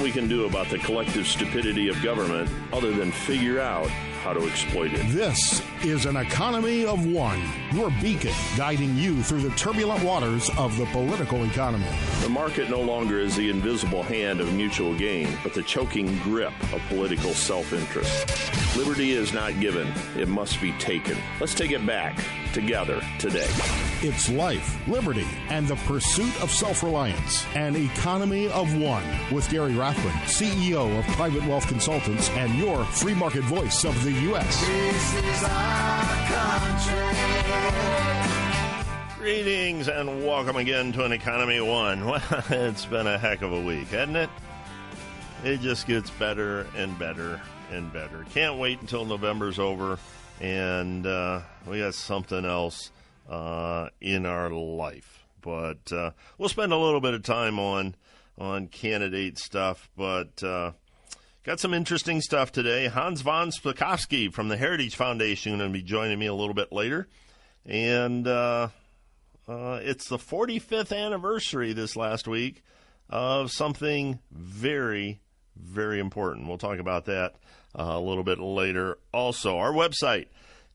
nothing we can do about the collective stupidity of government other than figure out how to exploit it. This is an economy of one, your beacon guiding you through the turbulent waters of the political economy. The market no longer is the invisible hand of mutual gain, but the choking grip of political self interest. Liberty is not given, it must be taken. Let's take it back together today. It's life, liberty, and the pursuit of self reliance. An economy of one with Gary Rathbun, CEO of Private Wealth Consultants and your free market voice of the U.S. Greetings and welcome again to an Economy One. Well, it's been a heck of a week, hasn't it? It just gets better and better and better. Can't wait until November's over and uh, we got something else uh, in our life. But uh, we'll spend a little bit of time on on candidate stuff, but uh, got some interesting stuff today. Hans von Spakovsky from the Heritage Foundation going to be joining me a little bit later, and uh, uh, it's the 45th anniversary this last week of something very, very important. We'll talk about that uh, a little bit later. Also, our website,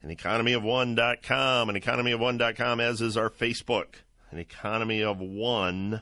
aneconomyofone.com, and economyofone.com, as is our Facebook, an economy of one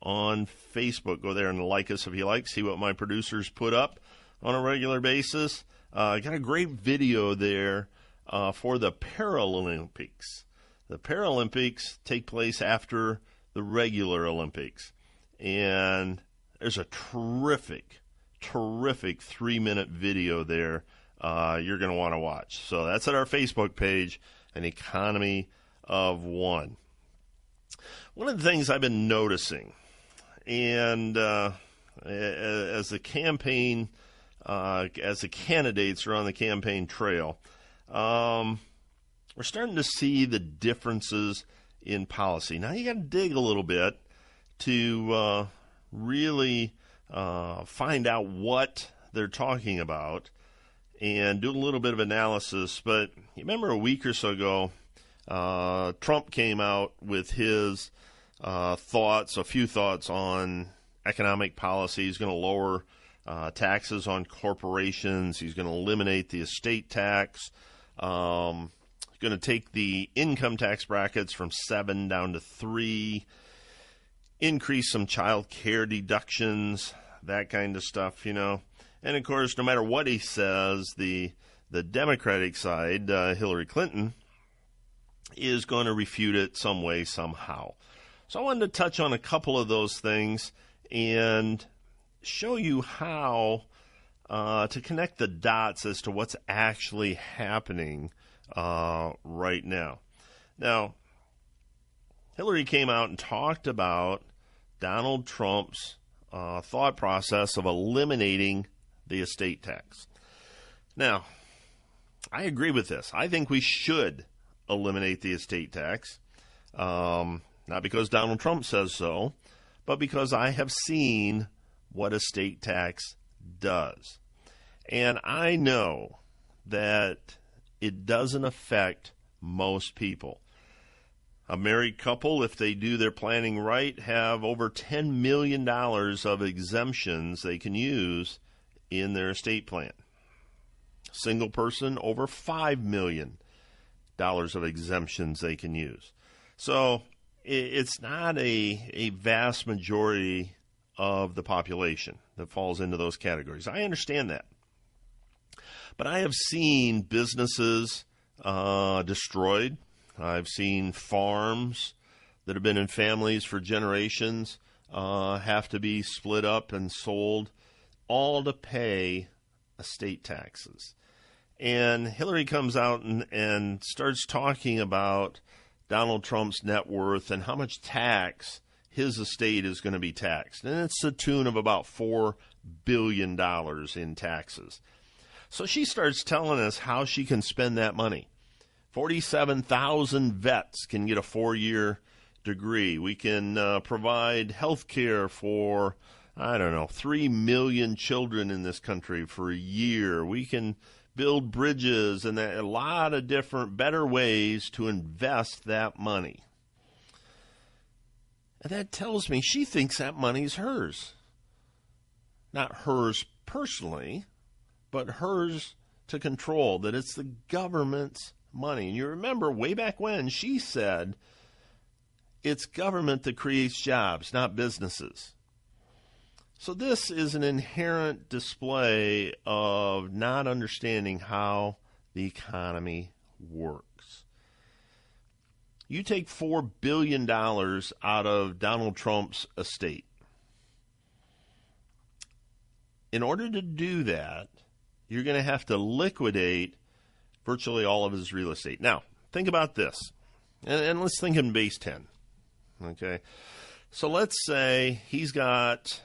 on Facebook. Go there and like us if you like. See what my producers put up on a regular basis. Uh, got a great video there uh, for the Paralympics. The Paralympics take place after the regular Olympics, and there's a terrific terrific three minute video there uh, you're going to want to watch. So that's at our Facebook page, An Economy of One. One of the things I've been noticing, and uh, as the campaign, uh, as the candidates are on the campaign trail, um, we're starting to see the differences in policy. Now you got to dig a little bit to uh, really uh, find out what they're talking about and do a little bit of analysis. But you remember a week or so ago, uh, Trump came out with his uh, thoughts, a few thoughts on economic policy. He's going to lower uh, taxes on corporations. He's going to eliminate the estate tax. Um, going to take the income tax brackets from seven down to three increase some child care deductions, that kind of stuff, you know. And of course, no matter what he says, the the Democratic side, uh, Hillary Clinton, is going to refute it some way, somehow. So I wanted to touch on a couple of those things and show you how uh, to connect the dots as to what's actually happening uh, right now. Now, Hillary came out and talked about Donald Trump's uh, thought process of eliminating the estate tax. Now, I agree with this. I think we should eliminate the estate tax. Um, not because Donald Trump says so, but because I have seen what estate tax does. And I know that it doesn't affect most people. A married couple, if they do their planning right, have over $10 million of exemptions they can use in their estate plan. Single person, over $5 million of exemptions they can use. So it's not a, a vast majority of the population that falls into those categories. I understand that. But I have seen businesses uh, destroyed I've seen farms that have been in families for generations uh, have to be split up and sold, all to pay estate taxes. And Hillary comes out and, and starts talking about Donald Trump's net worth and how much tax his estate is going to be taxed. And it's a tune of about $4 billion in taxes. So she starts telling us how she can spend that money. 47,000 vets can get a four year degree. We can uh, provide health care for, I don't know, 3 million children in this country for a year. We can build bridges and a lot of different better ways to invest that money. And that tells me she thinks that money's hers. not hers personally, but hers to control, that it's the government's money. And you remember way back when she said it's government that creates jobs, not businesses. So, this is an inherent display of not understanding how the economy works. You take $4 billion out of Donald Trump's estate. In order to do that, you're going to have to liquidate virtually all of his real estate. Now, think about this, and, and let's think in base 10. Okay. So let's say he's got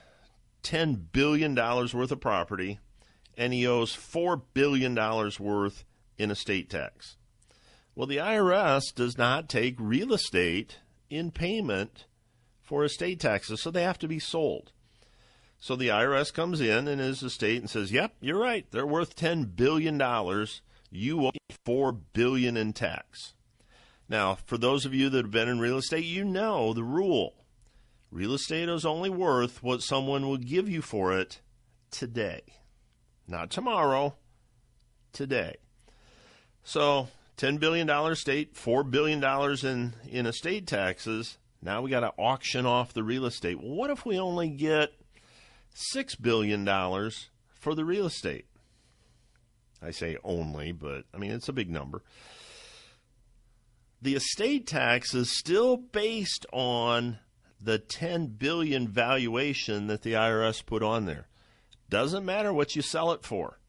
$10 billion worth of property and he owes $4 billion worth in estate tax. Well, the IRS does not take real estate in payment for estate taxes, so they have to be sold. So the IRS comes in in his estate and says, "Yep, you're right. They're worth 10 billion dollars. You owe 4 billion in tax." Now, for those of you that have been in real estate, you know the rule. Real estate is only worth what someone will give you for it today. Not tomorrow, today. So, $10 billion estate, $4 billion in, in estate taxes. Now we got to auction off the real estate. Well, what if we only get $6 billion for the real estate? I say only, but I mean, it's a big number. The estate tax is still based on the 10 billion valuation that the IRS put on there. Doesn't matter what you sell it for.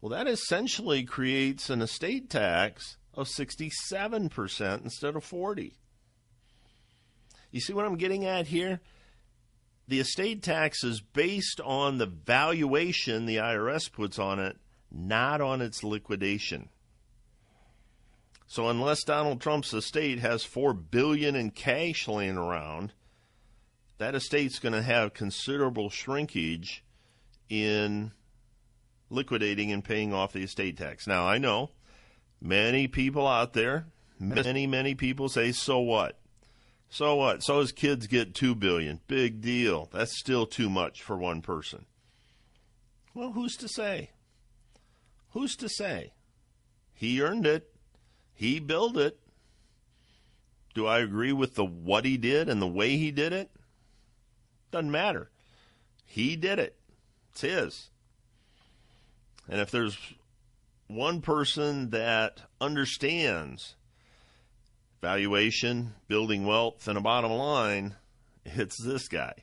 Well, that essentially creates an estate tax of 67% instead of 40. You see what I'm getting at here? The estate tax is based on the valuation the IRS puts on it, not on its liquidation. So unless Donald Trump's estate has 4 billion in cash laying around, that estate's going to have considerable shrinkage in liquidating and paying off the estate tax. Now, I know many people out there, many many people say so what? So what? So his kids get 2 billion. Big deal. That's still too much for one person. Well, who's to say? Who's to say? He earned it. He built it. Do I agree with the what he did and the way he did it? Doesn't matter. He did it. It's his. And if there's one person that understands valuation, building wealth, and a bottom line, it's this guy.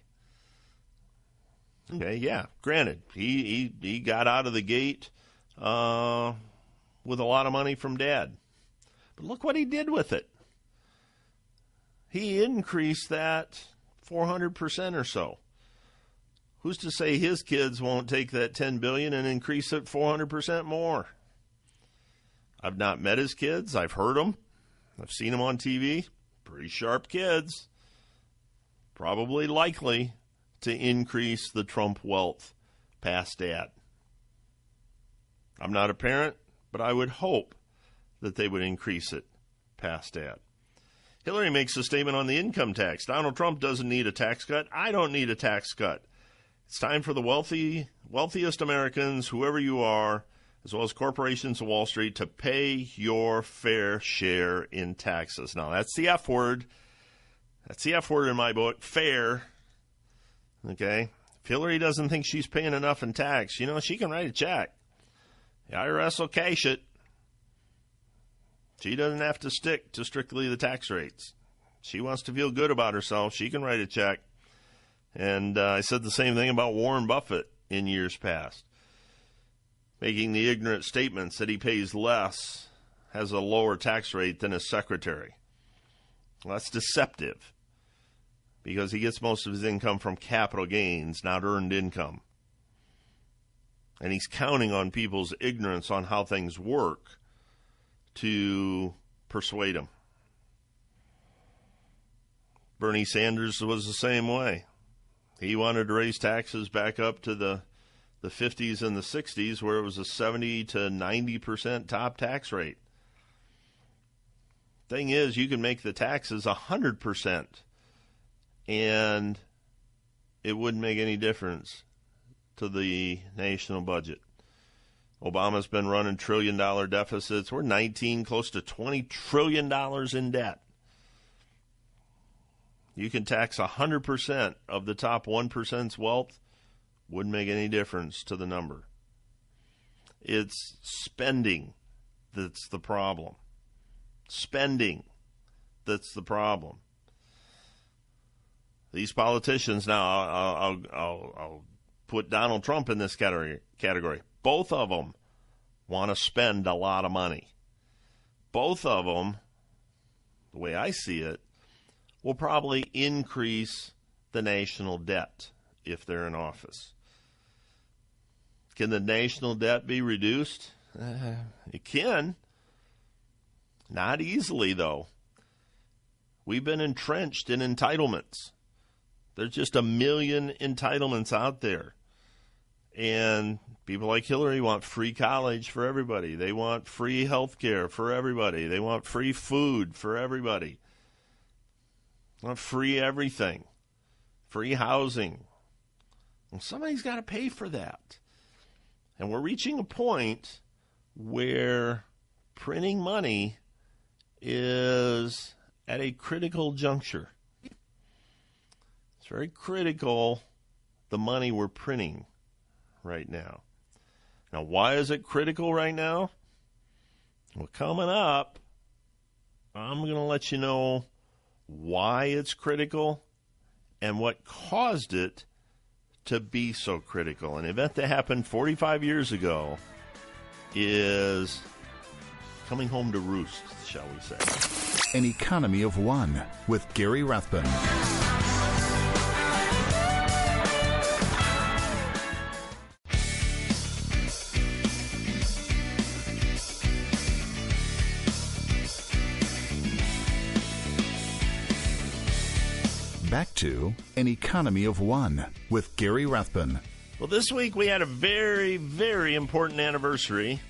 Okay, yeah, granted, he he, he got out of the gate uh, with a lot of money from dad. But look what he did with it. He increased that 400% or so. Who's to say his kids won't take that 10 billion and increase it 400% more? I've not met his kids. I've heard them. I've seen them on TV. Pretty sharp kids. Probably likely to increase the Trump wealth past that. I'm not a parent, but I would hope that they would increase it past that. Hillary makes a statement on the income tax. Donald Trump doesn't need a tax cut. I don't need a tax cut. It's time for the wealthy, wealthiest Americans, whoever you are, as well as corporations of Wall Street, to pay your fair share in taxes. Now, that's the F word. That's the F word in my book. Fair. Okay? If Hillary doesn't think she's paying enough in tax, you know, she can write a check. The IRS will cash it. She doesn't have to stick to strictly the tax rates. She wants to feel good about herself. She can write a check. And uh, I said the same thing about Warren Buffett in years past, making the ignorant statements that he pays less, has a lower tax rate than his secretary. Well, that's deceptive because he gets most of his income from capital gains, not earned income. And he's counting on people's ignorance on how things work to persuade him. Bernie Sanders was the same way. He wanted to raise taxes back up to the the 50s and the 60s where it was a 70 to 90% top tax rate. Thing is, you can make the taxes 100% and it wouldn't make any difference to the national budget. Obama's been running trillion dollar deficits. We're 19, close to 20 trillion dollars in debt. You can tax 100% of the top 1%'s wealth, wouldn't make any difference to the number. It's spending that's the problem. Spending that's the problem. These politicians now, I'll, I'll, I'll, I'll put Donald Trump in this category. Category. Both of them want to spend a lot of money. Both of them, the way I see it, will probably increase the national debt if they're in office. Can the national debt be reduced? Uh, it can. Not easily, though. We've been entrenched in entitlements. There's just a million entitlements out there. And people like Hillary want free college for everybody. They want free health care for everybody. They want free food for everybody. They want free everything. Free housing. Well, somebody's got to pay for that. And we're reaching a point where printing money is at a critical juncture. It's very critical the money we're printing right now. Now, why is it critical right now? Well, coming up, I'm going to let you know why it's critical and what caused it to be so critical. An event that happened 45 years ago is coming home to roost, shall we say. An Economy of One with Gary Rathbun. Back to An Economy of One with Gary Rathbun. Well, this week we had a very, very important anniversary,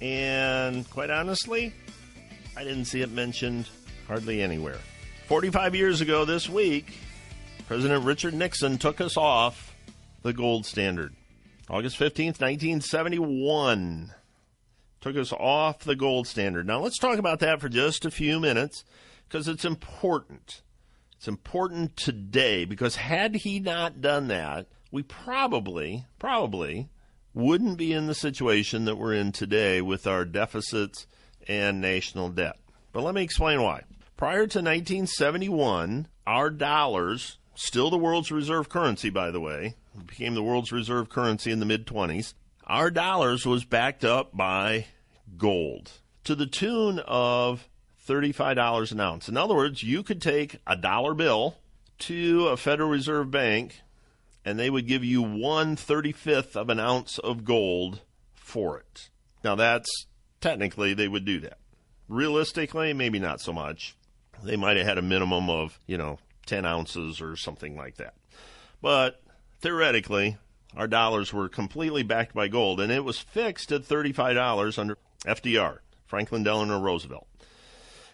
and quite honestly, I didn't see it mentioned hardly anywhere. 45 years ago this week, President Richard Nixon took us off the gold standard. August 15th, 1971. Took us off the gold standard. Now, let's talk about that for just a few minutes because it's important. It's important today because had he not done that, we probably, probably wouldn't be in the situation that we're in today with our deficits and national debt. But let me explain why. Prior to 1971, our dollars, still the world's reserve currency, by the way, became the world's reserve currency in the mid 20s, our dollars was backed up by gold to the tune of $35 an ounce. In other words, you could take a dollar bill to a Federal Reserve Bank and they would give you one thirty fifth of an ounce of gold for it. Now, that's technically they would do that. Realistically, maybe not so much. They might have had a minimum of, you know, 10 ounces or something like that. But theoretically, our dollars were completely backed by gold, and it was fixed at $35 under FDR, Franklin Delano Roosevelt.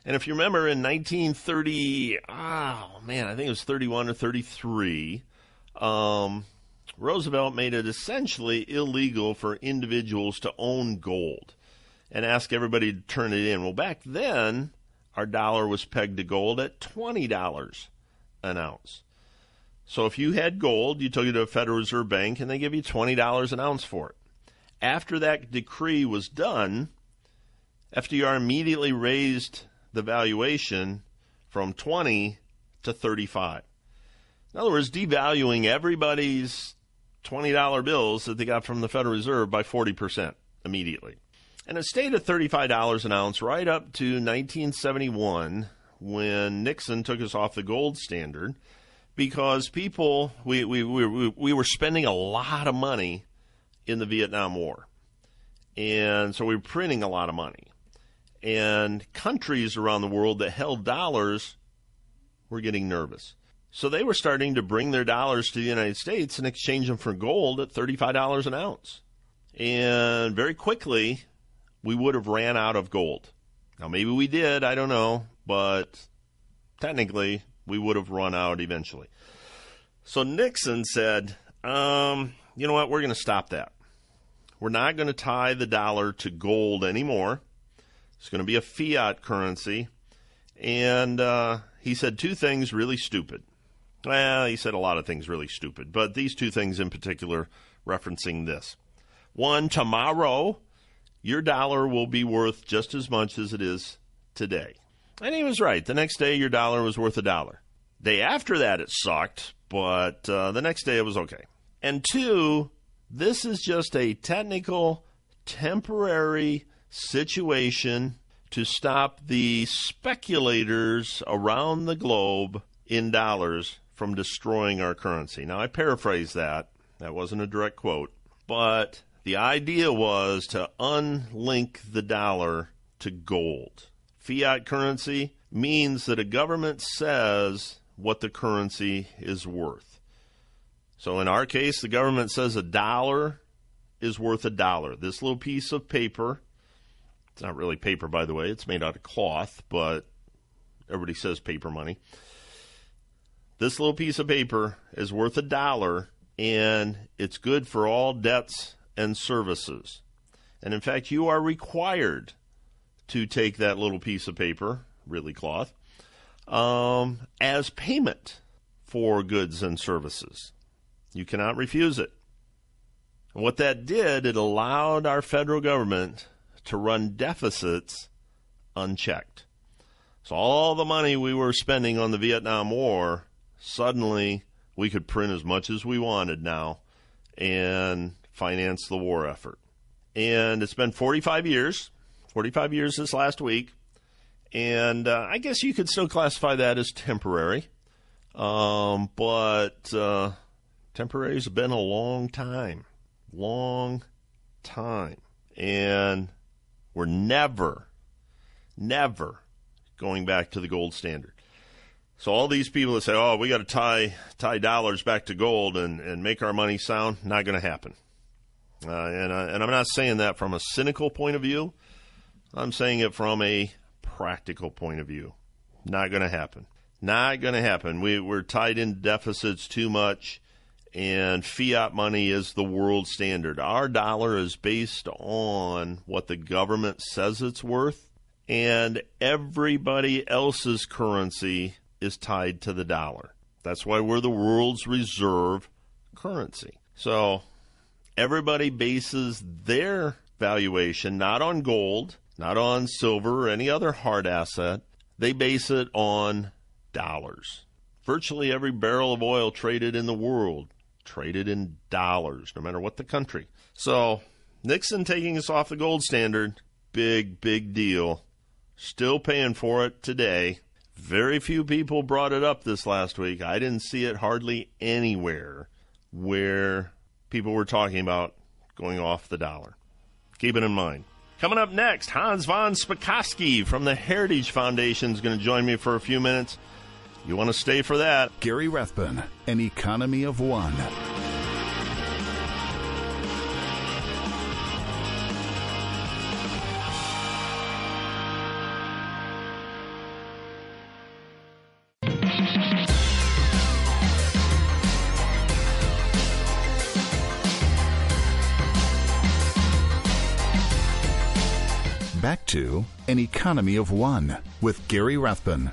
And if you remember in 1930, oh man, I think it was 31 or 33, um, Roosevelt made it essentially illegal for individuals to own gold and ask everybody to turn it in. Well, back then, our dollar was pegged to gold at $20 an ounce. So if you had gold, you took it to a Federal Reserve Bank and they give you $20 an ounce for it. After that decree was done, FDR immediately raised the valuation from 20 to 35. In other words, devaluing everybody's $20 bills that they got from the Federal Reserve by 40% immediately. And it stayed at $35 an ounce right up to 1971 when Nixon took us off the gold standard because people, we, we, we, we were spending a lot of money in the Vietnam War. And so we were printing a lot of money and countries around the world that held dollars were getting nervous. So they were starting to bring their dollars to the United States and exchange them for gold at $35 an ounce. And very quickly, we would have ran out of gold. Now, maybe we did, I don't know, but technically, we would have run out eventually. So Nixon said, um, you know what? We're going to stop that. We're not going to tie the dollar to gold anymore. It's going to be a fiat currency. And uh, he said two things really stupid. Well, he said a lot of things really stupid, but these two things in particular referencing this. One, tomorrow, your dollar will be worth just as much as it is today. And he was right. The next day, your dollar was worth a dollar. Day after that, it sucked, but uh, the next day it was okay. And two, this is just a technical, temporary situation to stop the speculators around the globe in dollars from destroying our currency. Now, I paraphrase that. That wasn't a direct quote. But the idea was to unlink the dollar to gold. Fiat currency means that a government says what the currency is worth. So in our case, the government says a dollar is worth a dollar. This little piece of paper, it's not really paper, by the way, it's made out of cloth, but everybody says paper money. This little piece of paper is worth a dollar and it's good for all debts and services. And in fact, you are required to take that little piece of paper, really cloth, um, as payment for goods and services. You cannot refuse it. And what that did, it allowed our federal government to run deficits unchecked. So all the money we were spending on the Vietnam War, suddenly we could print as much as we wanted now and finance the war effort. And it's been 45 years, 45 years this last week. And uh, I guess you could still classify that as temporary. Um, but uh, temporary has been a long time. Long time. And we're never, never going back to the gold standard. So all these people that say, "Oh, we got to tie tie dollars back to gold and, and make our money sound," not going to happen. Uh, and uh, and I'm not saying that from a cynical point of view. I'm saying it from a practical point of view. Not going to happen. Not going to happen. We we're tied in deficits too much, and fiat money is the world standard. Our dollar is based on what the government says it's worth, and everybody else's currency is tied to the dollar. That's why we're the world's reserve currency. So everybody bases their valuation not on gold, not on silver or any other hard asset. They base it on dollars. Virtually every barrel of oil traded in the world traded in dollars, no matter what the country. So Nixon taking us off the gold standard, big, big deal. Still paying for it today. Very few people brought it up this last week. I didn't see it hardly anywhere where people were talking about going off the dollar. Keep it in mind. Coming up next, Hans von Spakovsky from the Heritage Foundation is going to join me for a few minutes. You want to stay for that. Gary Rathbun, an economy of one. Back to An Economy of One with Gary Rathbun.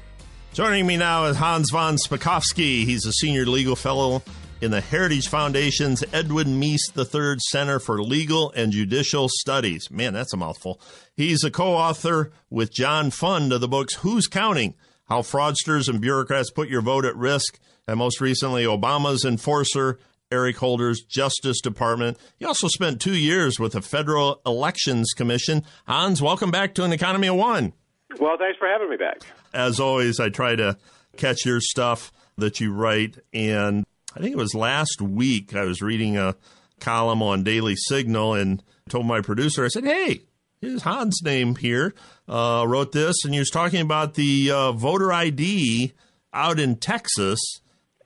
Joining me now is Hans von Spakovsky. He's a senior legal fellow in the Heritage Foundation's Edwin Meese III Center for Legal and Judicial Studies. Man, that's a mouthful. He's a co author with John Fund of the books Who's Counting? How Fraudsters and Bureaucrats Put Your Vote at Risk, and most recently, Obama's Enforcer Eric Holder's Justice Department. He also spent two years with the Federal Elections Commission. Hans, welcome back to an Economy of One. Well, thanks for having me back. As always, I try to catch your stuff that you write. And I think it was last week I was reading a column on Daily Signal and told my producer, I said, hey, here's Hans' name here. Uh, wrote this, and he was talking about the uh, voter ID out in Texas.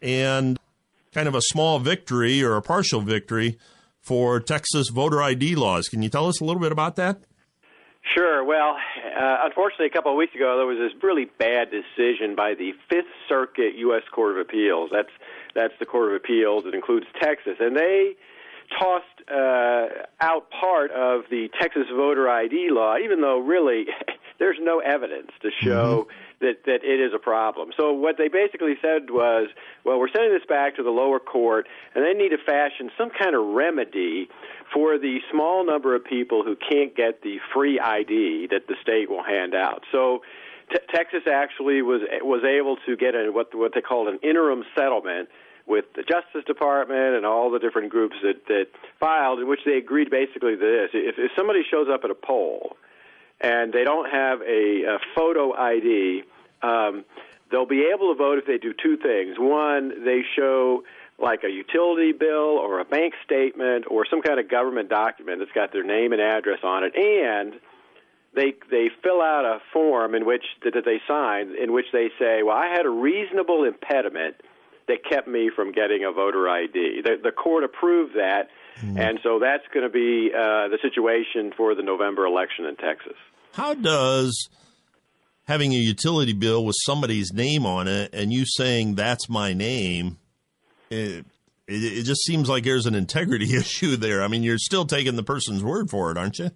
And kind of a small victory or a partial victory for Texas voter ID laws. Can you tell us a little bit about that? Sure. Well, uh, unfortunately, a couple of weeks ago, there was this really bad decision by the Fifth Circuit U.S. Court of Appeals. That's that's the Court of Appeals. It includes Texas, and they tossed uh, out part of the Texas voter ID law, even though really there's no evidence to show mm-hmm. that that it is a problem. So what they basically said was, well, we're sending this back to the lower court, and they need to fashion some kind of remedy for the small number of people who can't get the free ID that the state will hand out. So. T- Texas actually was was able to get a, what what they called an interim settlement with the Justice Department and all the different groups that, that filed, in which they agreed basically to this: if, if somebody shows up at a poll and they don't have a, a photo ID, um, they'll be able to vote if they do two things. One, they show like a utility bill or a bank statement or some kind of government document that's got their name and address on it, and they they fill out a form in which that they sign in which they say, "Well, I had a reasonable impediment." That kept me from getting a voter ID. The, the court approved that, mm. and so that's going to be uh, the situation for the November election in Texas. How does having a utility bill with somebody's name on it and you saying that's my name, it, it, it just seems like there's an integrity issue there. I mean, you're still taking the person's word for it, aren't you?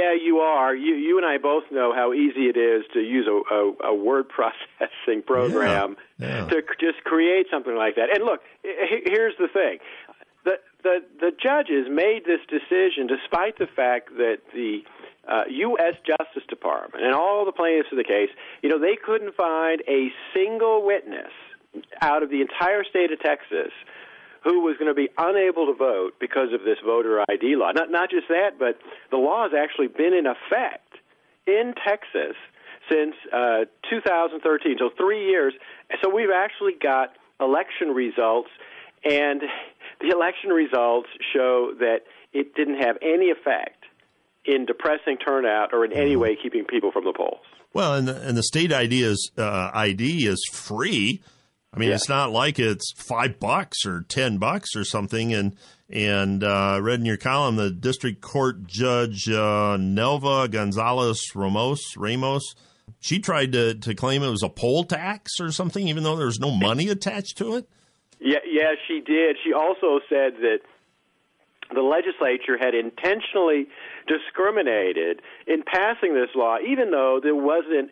Yeah, you are. You you and I both know how easy it is to use a, a, a word processing program yeah, yeah. to just create something like that. And look, here's the thing: the the the judges made this decision despite the fact that the uh, U.S. Justice Department and all the plaintiffs of the case, you know, they couldn't find a single witness out of the entire state of Texas who was going to be unable to vote because of this voter ID law. Not not just that, but the law has actually been in effect in Texas since uh, 2013, so three years. So we've actually got election results, and the election results show that it didn't have any effect in depressing turnout or in any mm-hmm. way keeping people from the polls. Well, and the, and the state ID is uh, ID is free. I mean, yeah. it's not like it's five bucks or ten bucks or something. And and uh, read in your column, the district court judge uh, Nelva Gonzalez Ramos Ramos, she tried to to claim it was a poll tax or something, even though there's no money attached to it. Yeah, yeah, she did. She also said that the legislature had intentionally discriminated in passing this law, even though there wasn't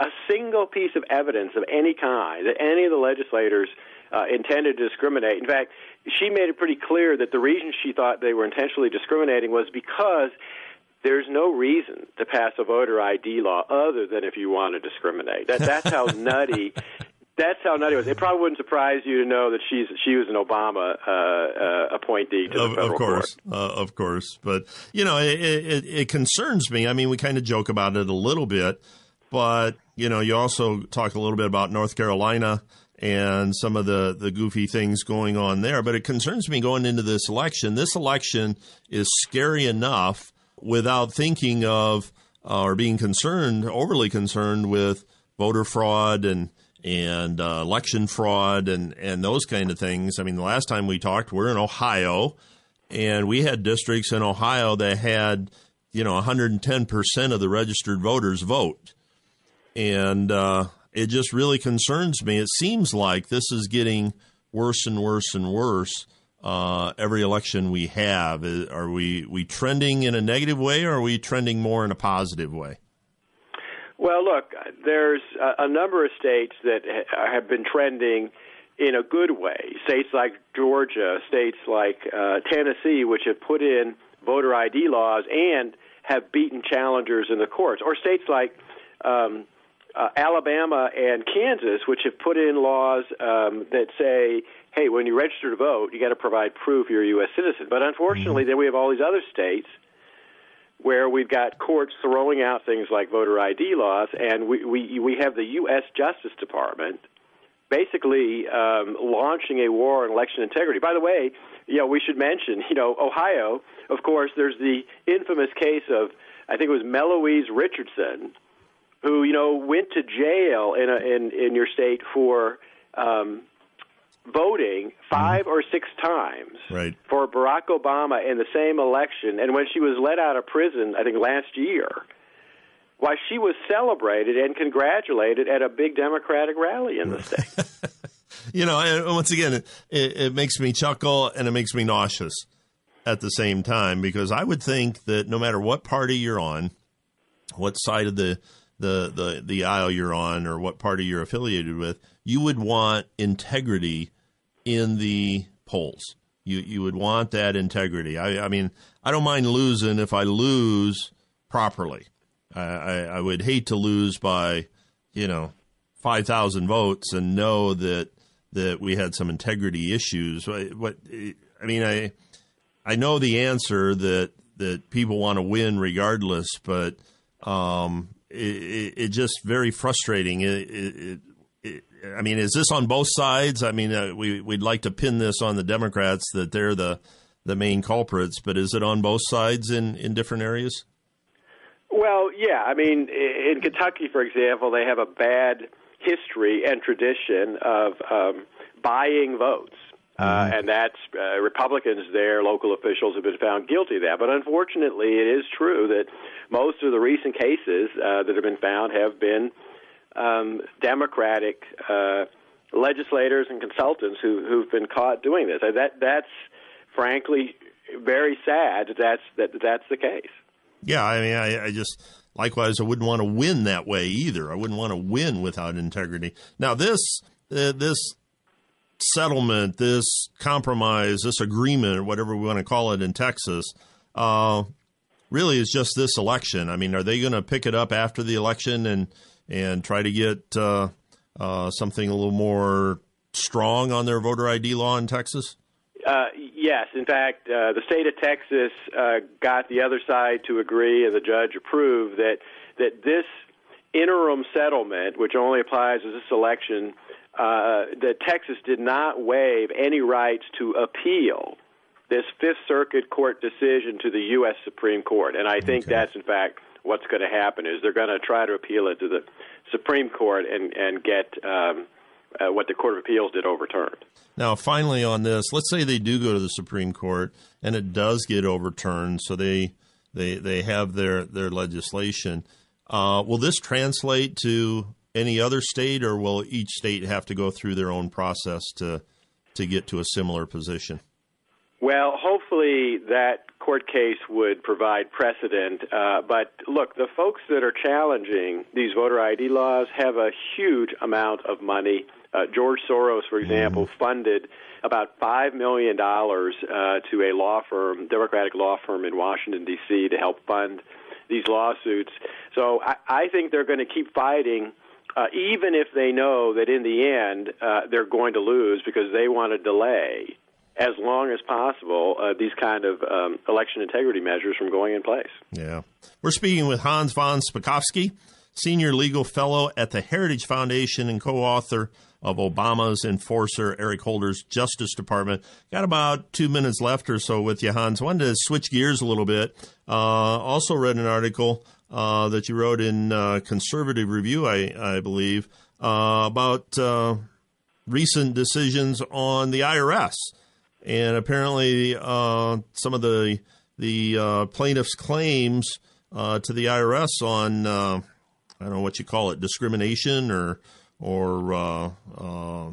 a single piece of evidence of any kind that any of the legislators uh, intended to discriminate. In fact, she made it pretty clear that the reason she thought they were intentionally discriminating was because there's no reason to pass a voter ID law other than if you want to discriminate. That, that's how nutty. That's how nutty it was. It probably wouldn't surprise you to know that she's she was an Obama uh, uh, appointee to the of, federal of course, court. Uh, of course. But you know, it, it, it concerns me. I mean, we kind of joke about it a little bit but you know, you also talk a little bit about North Carolina and some of the the goofy things going on there. But it concerns me going into this election. This election is scary enough without thinking of uh, or being concerned, overly concerned with voter fraud and and uh, election fraud and and those kind of things. I mean, the last time we talked, we're in Ohio, and we had districts in Ohio that had you know 110 percent of the registered voters vote and uh, it just really concerns me. It seems like this is getting worse and worse and worse uh, every election we have. Are we we trending in a negative way, or are we trending more in a positive way? Well, look, there's a, number of states that ha- have been trending in a good way. States like Georgia, states like uh, Tennessee, which have put in voter ID laws and have beaten challengers in the courts, or states like um, uh, Alabama and Kansas, which have put in laws um, that say, hey, when you register to vote, you got to provide proof you're a U.S. citizen. But unfortunately, mm-hmm. then we have all these other states where we've got courts throwing out things like voter ID laws, and we we, we have the U.S. Justice Department basically um, launching a war on election integrity. By the way, you know, we should mention, you know, Ohio, of course, there's the infamous case of, I think it was Melowese Richardson, who you know went to jail in a, in in your state for um, voting 5 mm-hmm. or six times right. for Barack Obama in the same election, and when she was let out of prison, I think last year, why she was celebrated and congratulated at a big Democratic rally in the state. you know, and once again, it, it, it makes me chuckle and it makes me nauseous at the same time because I would think that no matter what party you're on, what side of the the the, the aisle you're on, or what party you're affiliated with, you would want integrity in the polls. You you would want that integrity. I, I mean, I don't mind losing if I lose properly. I, I, would hate to lose by, you know, five thousand votes and know that that we had some integrity issues. What I mean, I I know the answer that that people want to win regardless, but um, it, it, just very frustrating. It, it, I mean, is this on both sides? I mean, uh, we we'd like to pin this on the Democrats that they're the the main culprits, but is it on both sides in in different areas? Well, yeah. I mean, in Kentucky, for example, they have a bad history and tradition of um, buying votes. Uh, mm-hmm. and that's uh, Republicans there, local officials have been found guilty of that. But unfortunately, it is true that most of the recent cases uh, that have been found have been um, Democratic uh, legislators and consultants who, who've been caught doing this. That that's frankly very sad. That that's that that's the case. Yeah, I mean, I, I just likewise, I wouldn't want to win that way either. I wouldn't want to win without integrity. Now, this uh, this settlement, this compromise, this agreement, whatever we want to call it in Texas, uh, really is just this election. I mean, are they going to pick it up after the election and and try to get uh, uh, something a little more strong on their voter ID law in Texas? Uh, yes. In fact, uh, the state of Texas uh, got the other side to agree, and the judge approved that that this interim settlement, which only applies to this election, uh, that Texas did not waive any rights to appeal this Fifth Circuit Court decision to the U.S. Supreme Court, and I think okay. that's in fact what's going to happen is they're going to try to appeal it to the Supreme Court and and get um, uh, what the Court of Appeals did overturned. Now, finally, on this, let's say they do go to the Supreme Court and it does get overturned, so they they they have their their legislation. Uh, will this translate to any other state, or will each state have to go through their own process to to get to a similar position? Well, hopefully that court case would provide precedent. Uh, but look, the folks that are challenging these voter ID laws have a huge amount of money. Uh, George Soros, for example, mm-hmm. funded about $5 million uh, to a law firm, Democratic law firm in Washington, D.C., to help fund these lawsuits. So I, I think they're going to keep fighting. Uh, even if they know that in the end uh, they're going to lose because they want to delay as long as possible uh, these kind of um, election integrity measures from going in place. Yeah. We're speaking with Hans von Spakovsky, Senior Legal Fellow at the Heritage Foundation and co author of Obama's Enforcer, Eric Holder's Justice Department. Got about two minutes left or so with you, Hans. Wanted to switch gears a little bit. Uh, also read an article uh, that you wrote in uh, Conservative Review, I, I believe, uh, about uh, recent decisions on the IRS and apparently uh, some of the the plaintiffs' claims to the IRS on I don't know what you call it discrimination or or uh, uh,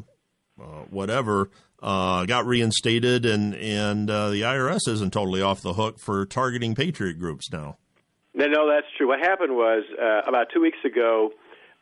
whatever got reinstated, and and the IRS isn't totally off the hook for targeting patriot groups now. No, no, that's true. What happened was about two weeks ago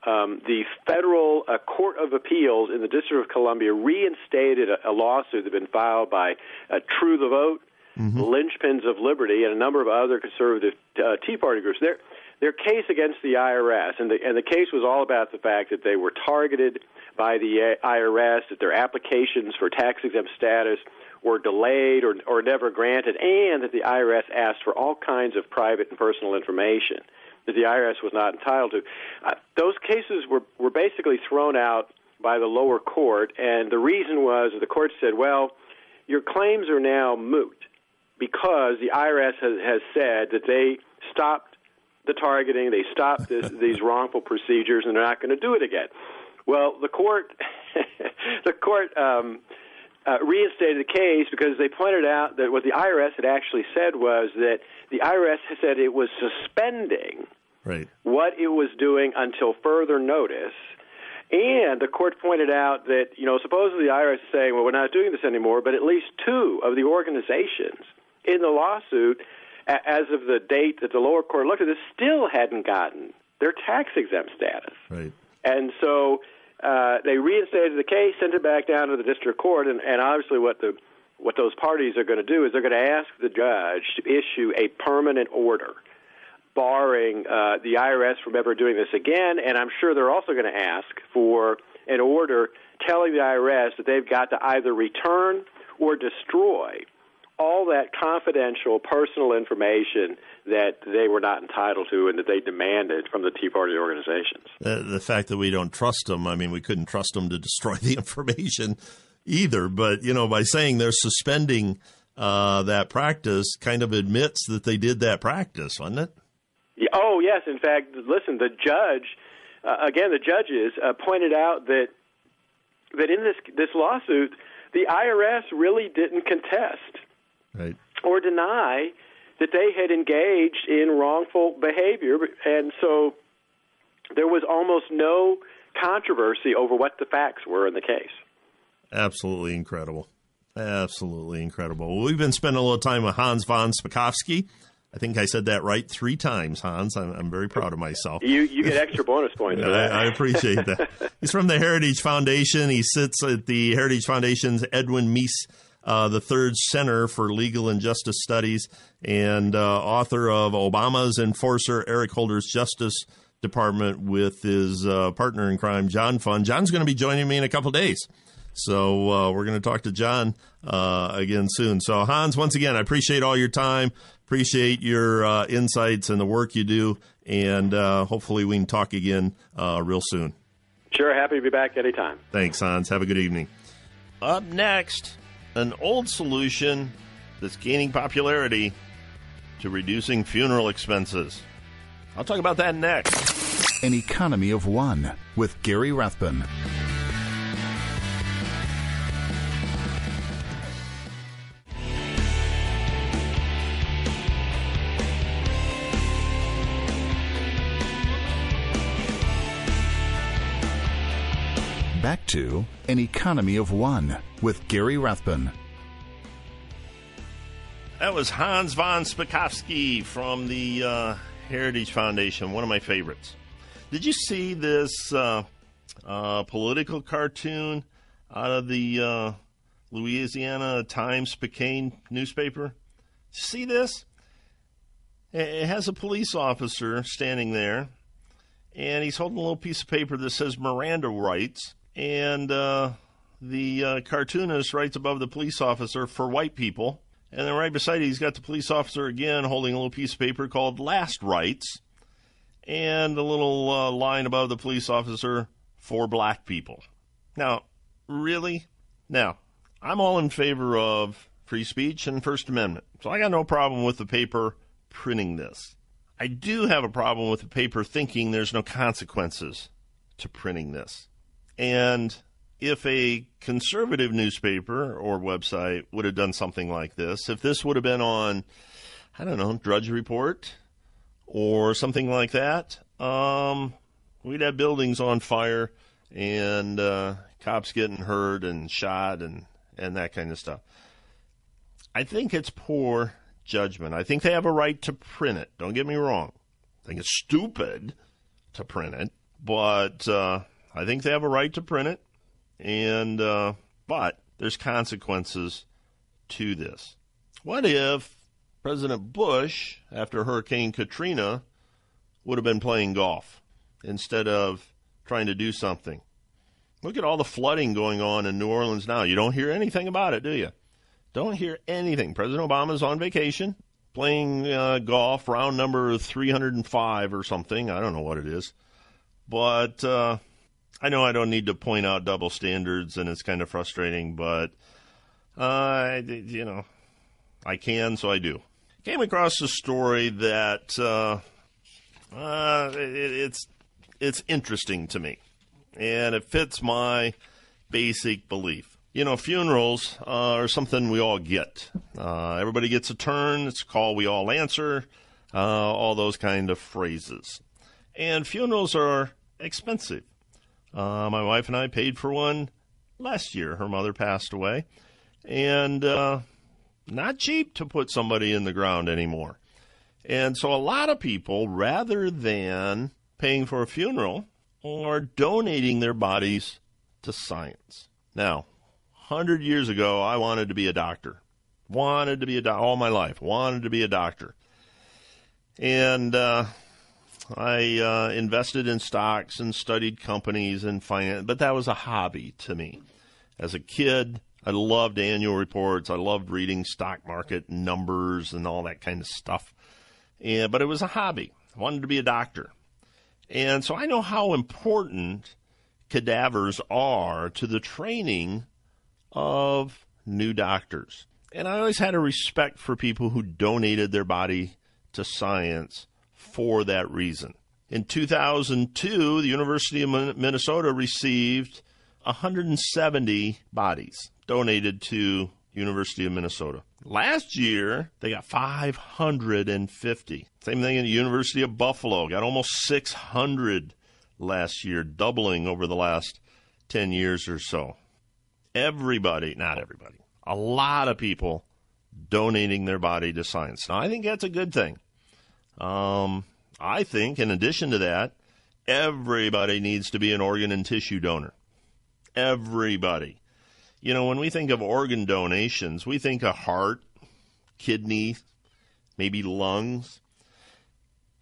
um, the federal uh, court of appeals in the District of Columbia reinstated a, a lawsuit that had been filed by uh, True the Vote, mm-hmm. Linchpins of Liberty, and a number of other conservative uh, Tea Party groups. Their their case against the IRS, and the and the case was all about the fact that they were targeted by the IRS, that their applications for tax exempt status were delayed or, or never granted, and that the IRS asked for all kinds of private and personal information that the IRS was not entitled to. Uh, those cases were were basically thrown out by the lower court, and the reason was the court said, "Well, your claims are now moot because the IRS has, has said that they stopped the targeting, they stopped this, these wrongful procedures, and they're not going to do it again." Well, the court, the court. Um, uh, reinstated the case because they pointed out that what the IRS had actually said was that the IRS had said it was suspending right. what it was doing until further notice. And the court pointed out that, you know, supposedly the IRS is saying, well, we're not doing this anymore, but at least two of the organizations in the lawsuit, as of the date that the lower court looked at this, still hadn't gotten their tax exempt status. Right. And so uh, they reinstated the case, sent it back down to the district court, and, and obviously what the what those parties are going to do is they're going to ask the judge to issue a permanent order barring uh, the IRS from ever doing this again. And I'm sure they're also going to ask for an order telling the IRS that they've got to either return or destroy all that confidential personal information that they were not entitled to and that they demanded from the Tea Party organizations. Uh, the fact that we don't trust them, I mean, we couldn't trust them to destroy the information either. But, you know, by saying they're suspending uh, that practice, kind of admits that they did that practice, wasn't it? Yeah, oh, yes. In fact, listen, the judge, uh, again, the judges uh, pointed out that that in this this lawsuit, the IRS really didn't contest right. or deny that they had engaged in wrongful behavior, and so there was almost no controversy over what the facts were in the case. Absolutely incredible. Absolutely incredible. Well, we've been spending a little time with Hans von Spakovsky. I think I said that right three times, Hans. I'm, I'm very proud of myself. You you get extra bonus points. I, I appreciate that. He's from the Heritage Foundation. He sits at the Heritage Foundation's Edwin Meese uh, the Third Center for Legal and Justice Studies, and uh, author of Obama's Enforcer, Eric Holder's Justice Department, with his uh, partner in crime, John Fund. John's going to be joining me in a couple days. So uh, we're going to talk to John uh, again soon. So Hans, once again, I appreciate all your time. Appreciate your uh, insights and the work you do, and uh, hopefully we can talk again uh, real soon. Sure, happy to be back anytime. Thanks, Hans. Have a good evening. Up next, an old solution that's gaining popularity to reducing funeral expenses. I'll talk about that next. An Economy of One with Gary Rathbun. Back to An Economy of One with Gary Rathbun. That was Hans von Spakovsky from the uh, Heritage Foundation, one of my favorites. Did you see this uh, uh, political cartoon out of the uh, Louisiana Times Picayune newspaper? See this? It has a police officer standing there, and he's holding a little piece of paper that says Miranda rights and uh, the uh, cartoonist writes above the police officer for white people. And then right beside it, he's got the police officer again holding a little piece of paper called Last Rights, and a little uh, line above the police officer for black people. Now, really? Now, I'm all in favor of free speech and First Amendment, so I got no problem with the paper printing this. I do have a problem with the paper thinking there's no consequences to printing this. And if a conservative newspaper or website would have done something like this, if this would have been on, I don't know, Drudge Report or something like that, um, we'd have buildings on fire and uh, cops getting hurt and shot and, and that kind of stuff. I think it's poor judgment. I think they have a right to print it. Don't get me wrong. I think it's stupid to print it, but. Uh, I think they have a right to print it, and uh, but there's consequences to this. What if President Bush, after Hurricane Katrina, would have been playing golf instead of trying to do something? Look at all the flooding going on in New Orleans now. You don't hear anything about it, do you? Don't hear anything. President Obama's on vacation, playing uh, golf, round number 305 or something. I don't know what it is. But uh, I know I don't need to point out double standards, and it's kind of frustrating, but uh, you know, I can, so I do. Came across a story that uh, uh, it, it's it's interesting to me, and it fits my basic belief. You know, funerals uh, are something we all get. Uh, everybody gets a turn. It's a call we all answer. Uh, all those kind of phrases, and funerals are expensive. Uh, my wife and I paid for one last year. Her mother passed away, and uh, Not cheap to put somebody in the ground anymore. And so a lot of people, rather than paying for a funeral, are donating their bodies to science. Now, 100 years ago, I wanted to be a doctor. Wanted to be a doctor all my life. Wanted to be a doctor. And uh, I uh, invested in stocks and studied companies and finance, but that was a hobby to me. As a kid, I loved annual reports. I loved reading stock market numbers and all that kind of stuff. But it was a hobby. I wanted to be a doctor. And so I know how important cadavers are to the training of new doctors. And I always had a respect for people who donated their body to science for that reason. In 2002, the University of Minnesota received 170 bodies donated to University of Minnesota. Last year, they got 550. Same thing in the University of Buffalo, got almost 600 last year, doubling over the last 10 years or so. Everybody, not everybody, a lot of people donating their body to science. Now, I think that's a good thing. Um, I think, in addition to that, everybody needs to be an organ and tissue donor. Everybody. You know, when we think of organ donations, we think of heart, kidney, maybe lungs.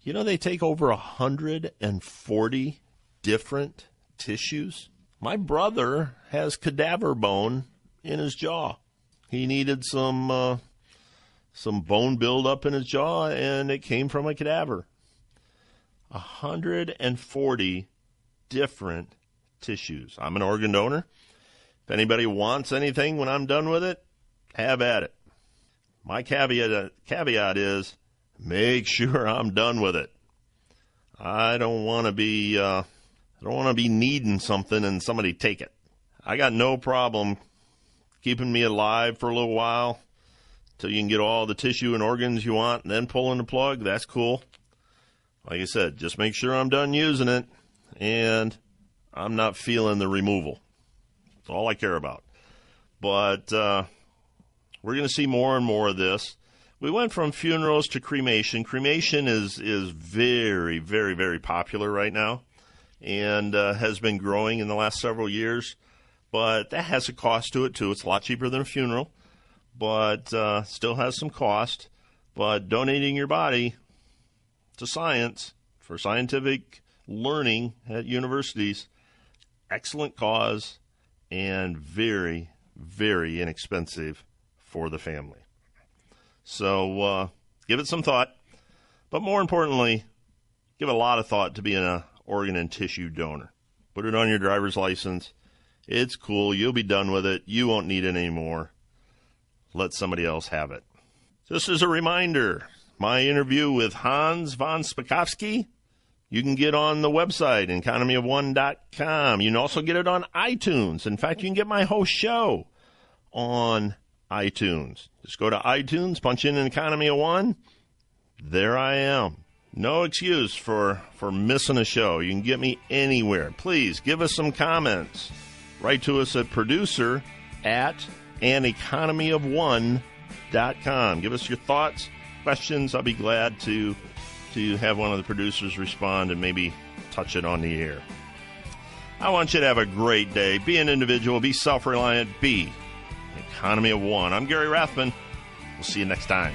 You know, they take over 140 different tissues. My brother has cadaver bone in his jaw. He needed some uh, some bone buildup in his jaw, and it came from a cadaver. 140 different tissues. I'm an organ donor. If anybody wants anything when I'm done with it, have at it. My caveat, caveat is make sure I'm done with it. I don't want to be uh, I don't want to be needing something and somebody take it. I got no problem keeping me alive for a little while till you can get all the tissue and organs you want and then pulling the plug. That's cool. Like I said, just make sure I'm done using it and I'm not feeling the removal. That's all I care about. But uh, we're going to see more and more of this. We went from funerals to cremation. Cremation is is very, very, very popular right now, and uh, has been growing in the last several years. But that has a cost to it too. It's a lot cheaper than a funeral, but uh, still has some cost. But donating your body to science for scientific learning at universities, excellent cause and very, very inexpensive for the family. So uh, give it some thought, but more importantly, give a lot of thought to being an organ and tissue donor. Put it on your driver's license. It's cool. You'll be done with it. You won't need it anymore. Let somebody else have it. Just as a reminder, my interview with Hans von Spakovsky you can get on the website, economyofone.com. You can also get it on iTunes. In fact, you can get my whole show on iTunes. Just go to iTunes, punch in an economy of one. There I am. No excuse for, for missing a show. You can get me anywhere. Please give us some comments. Write to us at producer at aneconomyofone.com. Give us your thoughts, questions. I'll be glad to to have one of the producers respond and maybe touch it on the air. I want you to have a great day. Be an individual, be self reliant, be an economy of one. I'm Gary Rathbun. We'll see you next time.